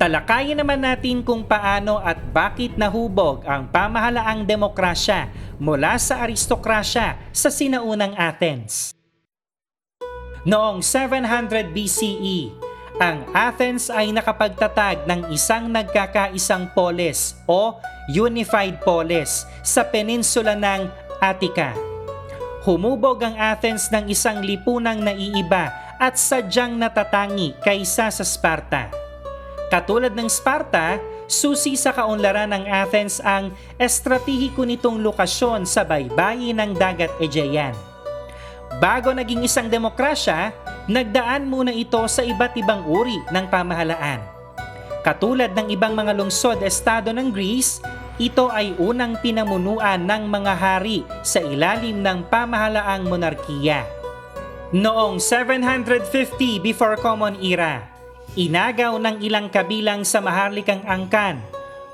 Talakayin naman natin kung paano at bakit nahubog ang pamahalaang demokrasya mula sa aristokrasya sa sinaunang Athens. Noong 700 BCE, ang Athens ay nakapagtatag ng isang nagkakaisang polis o unified polis sa peninsula ng Attica. Humubog ang Athens ng isang lipunang naiiba at sadyang natatangi kaysa sa Sparta. Katulad ng Sparta, susi sa kaunlaran ng Athens ang estratehiko nitong lokasyon sa baybayin ng dagat Aegean. Bago naging isang demokrasya, nagdaan muna ito sa iba't ibang uri ng pamahalaan. Katulad ng ibang mga lungsod-estado ng Greece, ito ay unang pinamunuan ng mga hari sa ilalim ng pamahalaang monarkiya. Noong 750 before Common Era, Inagaw ng ilang kabilang sa maharlikang angkan,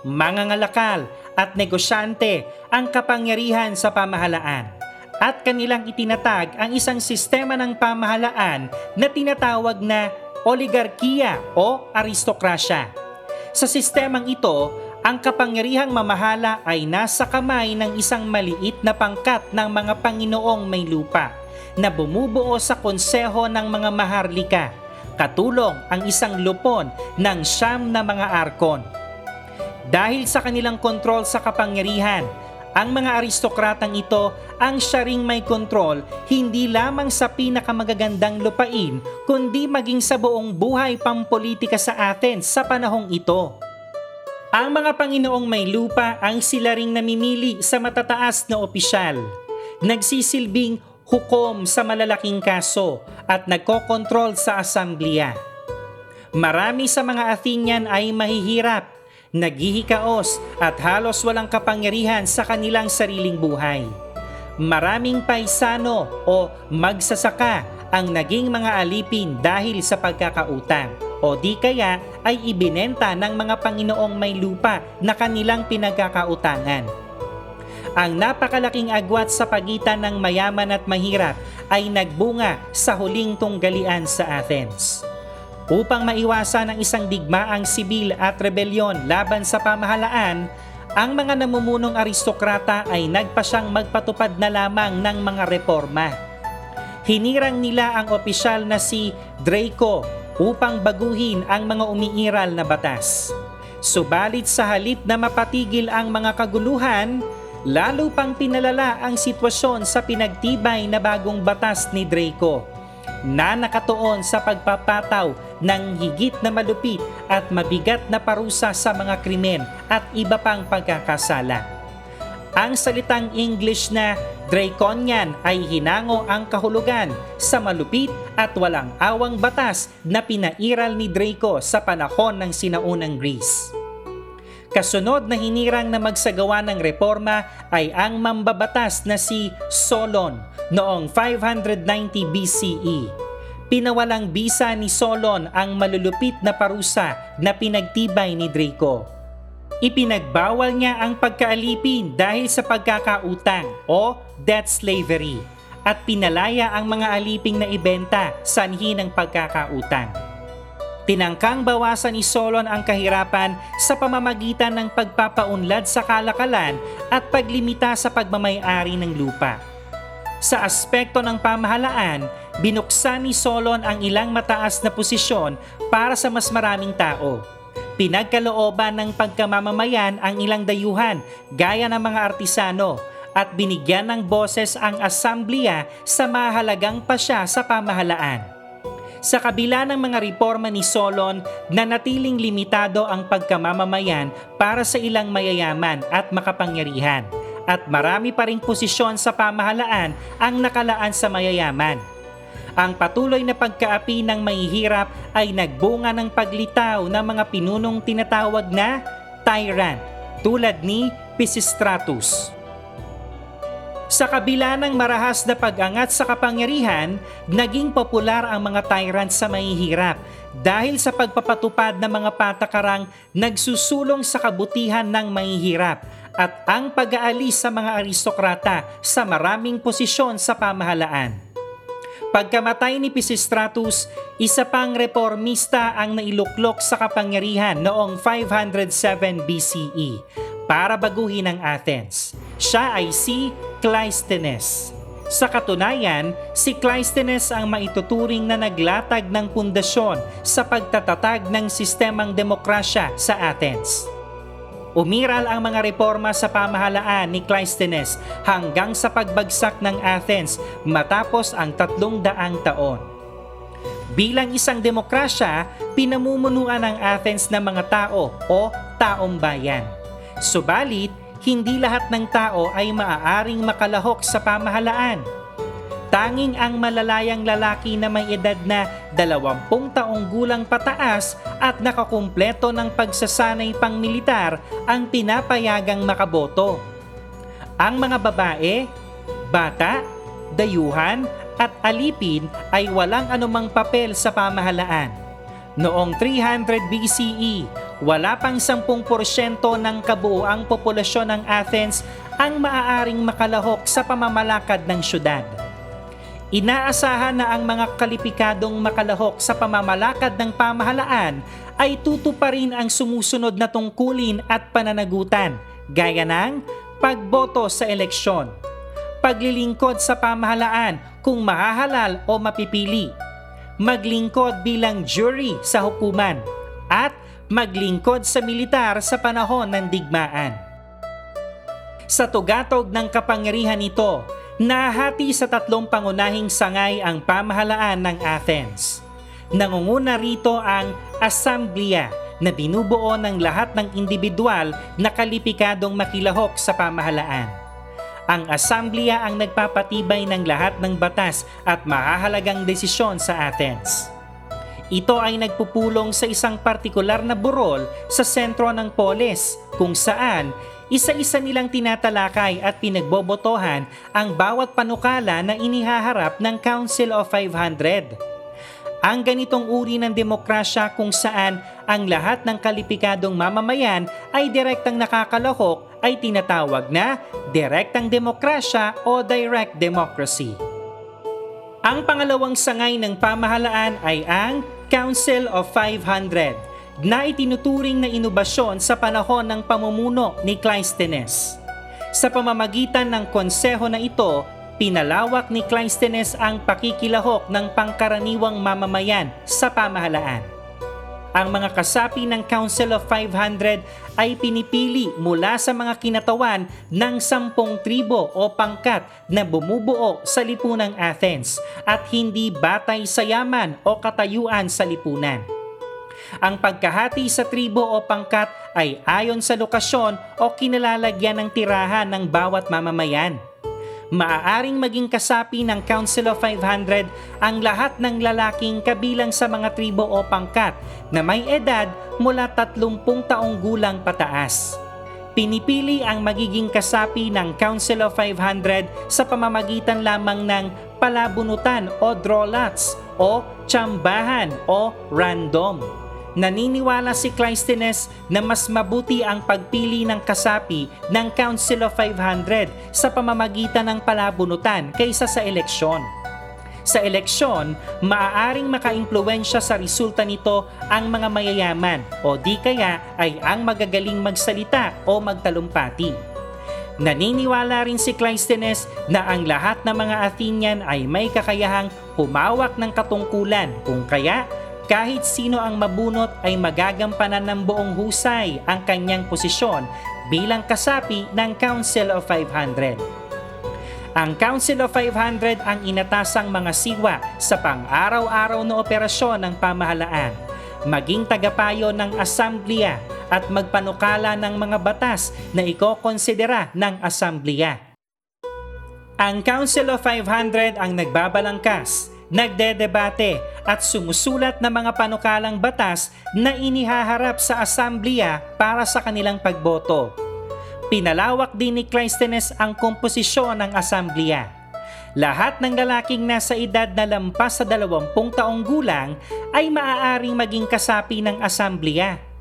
mangangalakal at negosyante ang kapangyarihan sa pamahalaan at kanilang itinatag ang isang sistema ng pamahalaan na tinatawag na oligarkiya o aristokrasya. Sa sistemang ito, ang kapangyarihang mamahala ay nasa kamay ng isang maliit na pangkat ng mga Panginoong may lupa na bumubuo sa konseho ng mga maharlika katulong ang isang lupon ng siyam na mga arkon. Dahil sa kanilang kontrol sa kapangyarihan, ang mga aristokratang ito ang siya ring may kontrol hindi lamang sa pinakamagagandang lupain kundi maging sa buong buhay pampolitika sa Athens sa panahong ito. Ang mga Panginoong may lupa ang sila ring namimili sa matataas na opisyal. Nagsisilbing hukom sa malalaking kaso at nagkokontrol sa asamblea. Marami sa mga Athenian ay mahihirap, naghihikaos at halos walang kapangyarihan sa kanilang sariling buhay. Maraming paisano o magsasaka ang naging mga alipin dahil sa pagkakautang o di kaya ay ibinenta ng mga Panginoong may lupa na kanilang pinagkakautangan ang napakalaking agwat sa pagitan ng mayaman at mahirap ay nagbunga sa huling tunggalian sa Athens. Upang maiwasan ang isang digmaang sibil at rebelyon laban sa pamahalaan, ang mga namumunong aristokrata ay nagpasyang magpatupad na lamang ng mga reforma. Hinirang nila ang opisyal na si Draco upang baguhin ang mga umiiral na batas. Subalit sa halip na mapatigil ang mga kaguluhan, lalo pang pinalala ang sitwasyon sa pinagtibay na bagong batas ni Draco na nakatuon sa pagpapataw ng higit na malupit at mabigat na parusa sa mga krimen at iba pang pagkakasala. Ang salitang English na Draconian ay hinango ang kahulugan sa malupit at walang awang batas na pinairal ni Draco sa panahon ng sinaunang Greece. Kasunod na hinirang na magsagawa ng reforma ay ang mambabatas na si Solon noong 590 BCE. Pinawalang bisa ni Solon ang malulupit na parusa na pinagtibay ni Draco. Ipinagbawal niya ang pagkaalipin dahil sa pagkakautang o debt slavery at pinalaya ang mga aliping na ibenta sanhi ng pagkakautang. Tinangkang bawasan ni Solon ang kahirapan sa pamamagitan ng pagpapaunlad sa kalakalan at paglimita sa pagmamayari ng lupa. Sa aspekto ng pamahalaan, binuksan ni Solon ang ilang mataas na posisyon para sa mas maraming tao. Pinagkalooban ng pagkamamamayan ang ilang dayuhan gaya ng mga artisano at binigyan ng boses ang asamblea sa mahalagang pasya sa pamahalaan. Sa kabila ng mga reforma ni Solon, nanatiling limitado ang pagkamamamayan para sa ilang mayayaman at makapangyarihan at marami pa ring posisyon sa pamahalaan ang nakalaan sa mayayaman. Ang patuloy na pagkaapi ng mahihirap ay nagbunga ng paglitaw ng mga pinunong tinatawag na tyrant tulad ni Pisistratus. Sa kabila ng marahas na pag-angat sa kapangyarihan, naging popular ang mga tyrants sa mahihirap dahil sa pagpapatupad ng mga patakarang nagsusulong sa kabutihan ng mahihirap at ang pag-aalis sa mga aristokrata sa maraming posisyon sa pamahalaan. Pagkamatay ni Pisistratus, isa pang reformista ang nailuklok sa kapangyarihan noong 507 BCE para baguhin ang Athens. Siya ay si Cleisthenes. Sa katunayan, si Cleisthenes ang maituturing na naglatag ng pundasyon sa pagtatatag ng sistemang demokrasya sa Athens. Umiral ang mga reforma sa pamahalaan ni Cleisthenes hanggang sa pagbagsak ng Athens matapos ang tatlong daang taon. Bilang isang demokrasya, pinamumunuan ng Athens ng mga tao o taong bayan. Subalit, hindi lahat ng tao ay maaaring makalahok sa pamahalaan. Tanging ang malalayang lalaki na may edad na 20 taong gulang pataas at nakakumpleto ng pagsasanay pang militar ang pinapayagang makaboto. Ang mga babae, bata, dayuhan at alipin ay walang anumang papel sa pamahalaan. Noong 300 BCE, wala pang 10% ng kabuoang populasyon ng Athens ang maaaring makalahok sa pamamalakad ng syudad. Inaasahan na ang mga kalipikadong makalahok sa pamamalakad ng pamahalaan ay tutuparin ang sumusunod na tungkulin at pananagutan gaya ng pagboto sa eleksyon, paglilingkod sa pamahalaan kung mahahalal o mapipili, maglingkod bilang jury sa hukuman, at maglingkod sa militar sa panahon ng digmaan. Sa tugatog ng kapangyarihan nito, nahati sa tatlong pangunahing sangay ang pamahalaan ng Athens. Nangunguna rito ang Asambleya na binubuo ng lahat ng individual na kalipikadong makilahok sa pamahalaan. Ang Asambleya ang nagpapatibay ng lahat ng batas at mahahalagang desisyon sa Athens. Ito ay nagpupulong sa isang partikular na burol sa sentro ng polis kung saan isa-isa nilang tinatalakay at pinagbobotohan ang bawat panukala na inihaharap ng Council of 500. Ang ganitong uri ng demokrasya kung saan ang lahat ng kalipikadong mamamayan ay direktang nakakalahok ay tinatawag na direktang demokrasya o direct democracy. Ang pangalawang sangay ng pamahalaan ay ang Council of 500. na itinuturing na inobasyon sa panahon ng pamumuno ni Cleisthenes. Sa pamamagitan ng konseho na ito, pinalawak ni Cleisthenes ang pakikilahok ng pangkaraniwang mamamayan sa pamahalaan. Ang mga kasapi ng Council of 500 ay pinipili mula sa mga kinatawan ng sampung tribo o pangkat na bumubuo sa lipunang Athens at hindi batay sa yaman o katayuan sa lipunan. Ang pagkahati sa tribo o pangkat ay ayon sa lokasyon o kinalalagyan ng tirahan ng bawat mamamayan maaaring maging kasapi ng Council of 500 ang lahat ng lalaking kabilang sa mga tribo o pangkat na may edad mula 30 taong gulang pataas. Pinipili ang magiging kasapi ng Council of 500 sa pamamagitan lamang ng palabunutan o draw lots o tsambahan o random. Naniniwala si Cleisthenes na mas mabuti ang pagpili ng kasapi ng Council of 500 sa pamamagitan ng palabunutan kaysa sa eleksyon. Sa eleksyon, maaaring makaimpluwensya sa resulta nito ang mga mayayaman o di kaya ay ang magagaling magsalita o magtalumpati. Naniniwala rin si Cleisthenes na ang lahat ng mga Athenian ay may kakayahang humawak ng katungkulan kung kaya kahit sino ang mabunot ay magagampanan ng buong husay ang kanyang posisyon bilang kasapi ng Council of 500. Ang Council of 500 ang inatasang mga siwa sa pang-araw-araw na operasyon ng pamahalaan, maging tagapayo ng asamblea at magpanukala ng mga batas na ikokonsidera ng asamblea. Ang Council of 500 ang nagbabalangkas nagdedebate at sumusulat ng mga panukalang batas na inihaharap sa asamblea para sa kanilang pagboto. Pinalawak din ni Cleisthenes ang komposisyon ng asamblea. Lahat ng lalaking nasa edad na lampas sa 20 taong gulang ay maaaring maging kasapi ng asamblea.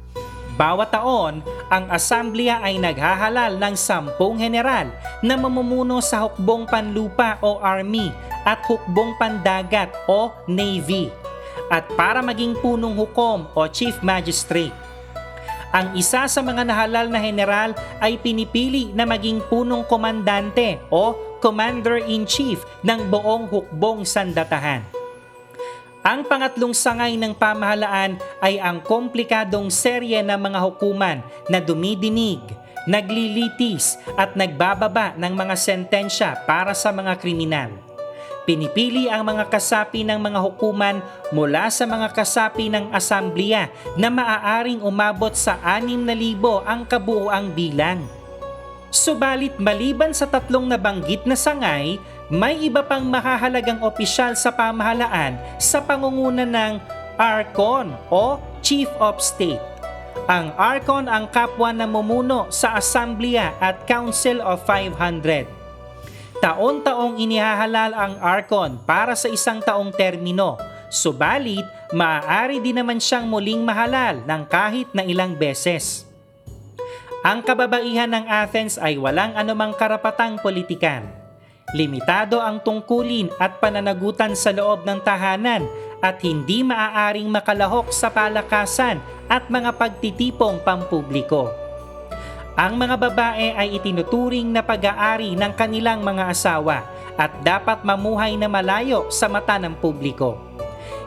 Bawat taon, ang asamblea ay naghahalal ng sampung general na mamumuno sa hukbong panlupa o army at hukbong pandagat o Navy at para maging punong hukom o Chief Magistrate. Ang isa sa mga nahalal na general ay pinipili na maging punong komandante o Commander-in-Chief ng buong hukbong sandatahan. Ang pangatlong sangay ng pamahalaan ay ang komplikadong serye ng mga hukuman na dumidinig, naglilitis at nagbababa ng mga sentensya para sa mga kriminal. Pinipili ang mga kasapi ng mga hukuman mula sa mga kasapi ng asamblea na maaaring umabot sa 6,000 ang kabuoang bilang. Subalit maliban sa tatlong nabanggit na sangay, may iba pang mahahalagang opisyal sa pamahalaan sa pangunguna ng Archon o Chief of State. Ang Archon ang kapwa na mumuno sa Asamblea at Council of 500 Taon-taong inihahalal ang Archon para sa isang taong termino, subalit maaari din naman siyang muling mahalal ng kahit na ilang beses. Ang kababaihan ng Athens ay walang anumang karapatang politikan. Limitado ang tungkulin at pananagutan sa loob ng tahanan at hindi maaaring makalahok sa palakasan at mga pagtitipong pampubliko. Ang mga babae ay itinuturing na pag-aari ng kanilang mga asawa at dapat mamuhay na malayo sa mata ng publiko.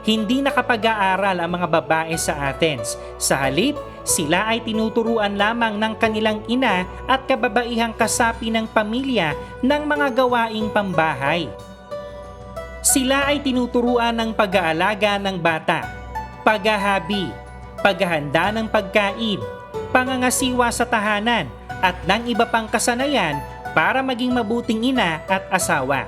Hindi nakapag-aaral ang mga babae sa Athens. Sa halip, sila ay tinuturuan lamang ng kanilang ina at kababaihang kasapi ng pamilya ng mga gawaing pambahay. Sila ay tinuturuan ng pag-aalaga ng bata, paghahabi, paghahanda ng pagkain, pangangasiwa sa tahanan at ng iba pang kasanayan para maging mabuting ina at asawa.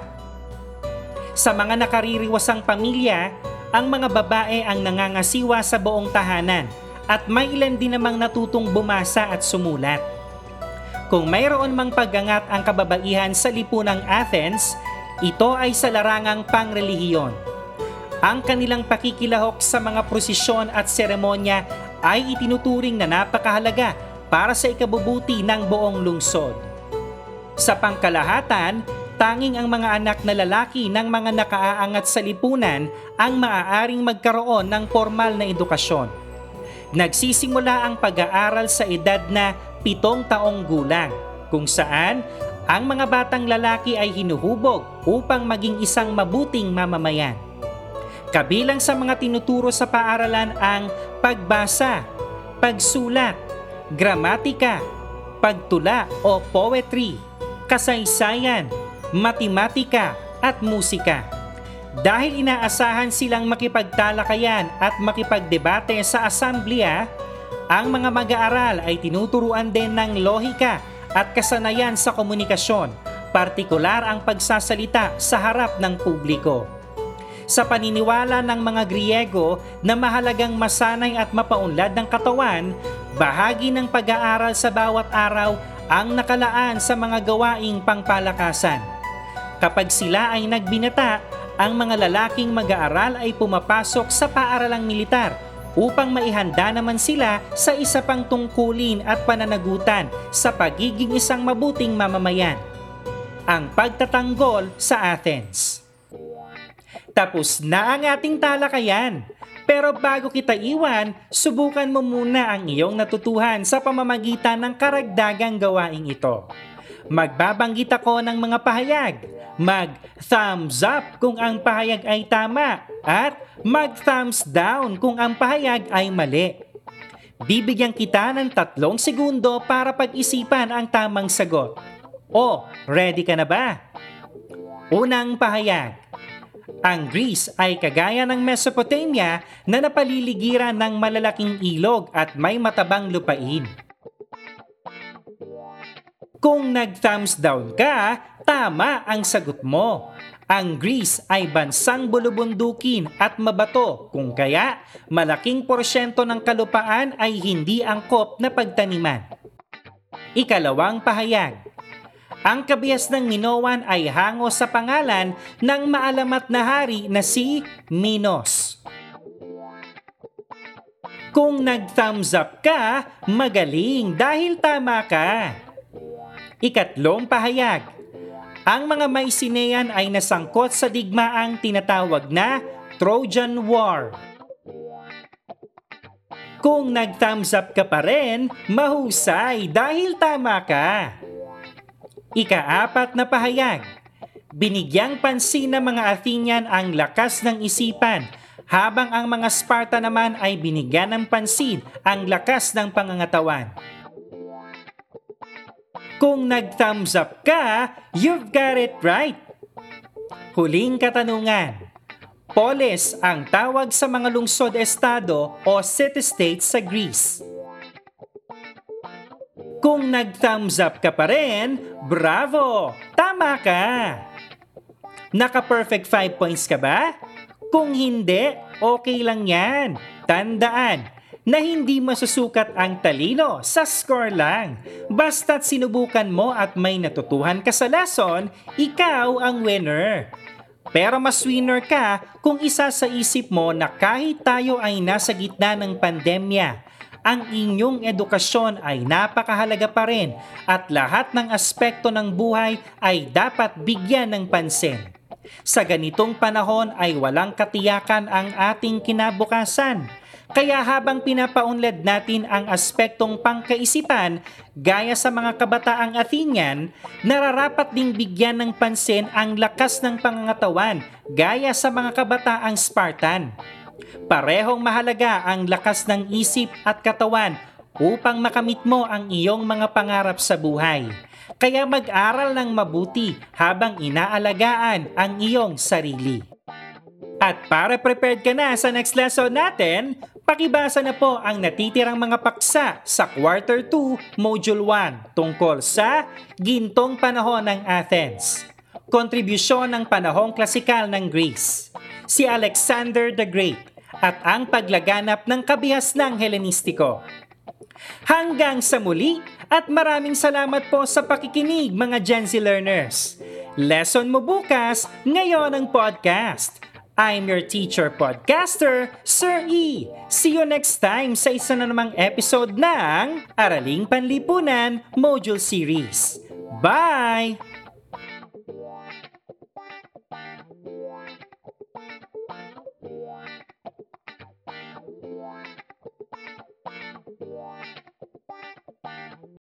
Sa mga nakaririwasang pamilya, ang mga babae ang nangangasiwa sa buong tahanan at may ilan din namang natutong bumasa at sumulat. Kung mayroon mang paggangat ang kababaihan sa lipunang Athens, ito ay sa larangang pangrelihiyon. Ang kanilang pakikilahok sa mga prosesyon at seremonya ay itinuturing na napakahalaga para sa ikabubuti ng buong lungsod. Sa pangkalahatan, tanging ang mga anak na lalaki ng mga nakaaangat sa lipunan ang maaaring magkaroon ng formal na edukasyon. Nagsisimula ang pag-aaral sa edad na pitong taong gulang, kung saan ang mga batang lalaki ay hinuhubog upang maging isang mabuting mamamayan. Kabilang sa mga tinuturo sa paaralan ang pagbasa, pagsulat, gramatika, pagtula o poetry, kasaysayan, matematika at musika. Dahil inaasahan silang makipagtalakayan at makipagdebate sa asamblea, ang mga mag-aaral ay tinuturuan din ng lohika at kasanayan sa komunikasyon, partikular ang pagsasalita sa harap ng publiko. Sa paniniwala ng mga Griego na mahalagang masanay at mapaunlad ng katawan, bahagi ng pag-aaral sa bawat araw ang nakalaan sa mga gawaing pangpalakasan. Kapag sila ay nagbinata, ang mga lalaking mag-aaral ay pumapasok sa paaralang militar upang maihanda naman sila sa isa pang tungkulin at pananagutan sa pagiging isang mabuting mamamayan. Ang pagtatanggol sa Athens. Tapos na ang ating talakayan. Pero bago kita iwan, subukan mo muna ang iyong natutuhan sa pamamagitan ng karagdagang gawaing ito. Magbabanggit ako ng mga pahayag. Mag-thumbs up kung ang pahayag ay tama at mag-thumbs down kung ang pahayag ay mali. Bibigyan kita ng tatlong segundo para pag-isipan ang tamang sagot. O, ready ka na ba? Unang pahayag. Ang Greece ay kagaya ng Mesopotamia na napaliligiran ng malalaking ilog at may matabang lupain. Kung nag-thumbs down ka, tama ang sagot mo. Ang Greece ay bansang bulubundukin at mabato kung kaya malaking porsyento ng kalupaan ay hindi angkop na pagtaniman. Ikalawang pahayag. Ang kabias ng Minoan ay hango sa pangalan ng maalamat na hari na si Minos. Kung nag-thumbs up ka, magaling dahil tama ka. Ikatlong pahayag. Ang mga Mycenaean ay nasangkot sa digmaang tinatawag na Trojan War. Kung nag-thumbs up ka pa rin, mahusay dahil tama ka. Ikaapat na pahayag. Binigyang pansin ng mga Athenian ang lakas ng isipan habang ang mga Sparta naman ay binigyan ng pansin ang lakas ng pangangatawan. Kung nag-thumbs up ka, you've got it right. Huling katanungan. Polis ang tawag sa mga lungsod-estado o city-states sa Greece. Kung nag-thumbs up ka pa rin, bravo! Tama ka! Naka-perfect 5 points ka ba? Kung hindi, okay lang yan. Tandaan, na hindi masusukat ang talino sa score lang. Basta't sinubukan mo at may natutuhan ka sa lesson, ikaw ang winner. Pero mas winner ka kung isa sa isip mo na kahit tayo ay nasa gitna ng pandemya, ang inyong edukasyon ay napakahalaga pa rin at lahat ng aspekto ng buhay ay dapat bigyan ng pansin. Sa ganitong panahon ay walang katiyakan ang ating kinabukasan kaya habang pinapaunlad natin ang aspektong pangkaisipan gaya sa mga kabataang Athenian, nararapat ding bigyan ng pansin ang lakas ng pangangatawan gaya sa mga kabataang Spartan. Parehong mahalaga ang lakas ng isip at katawan upang makamit mo ang iyong mga pangarap sa buhay. Kaya mag-aral ng mabuti habang inaalagaan ang iyong sarili. At para prepared ka na sa next lesson natin, pakibasa na po ang natitirang mga paksa sa Quarter 2, Module 1 tungkol sa Gintong Panahon ng Athens. Kontribusyon ng panahong klasikal ng Greece. Si Alexander the Great at ang paglaganap ng kabihas ng Helenistiko. Hanggang sa muli at maraming salamat po sa pakikinig mga Gen Z learners. Lesson mo bukas ngayon ang podcast. I'm your teacher podcaster, Sir E. See you next time sa isa na namang episode ng Araling Panlipunan Module Series. Bye! Yeah.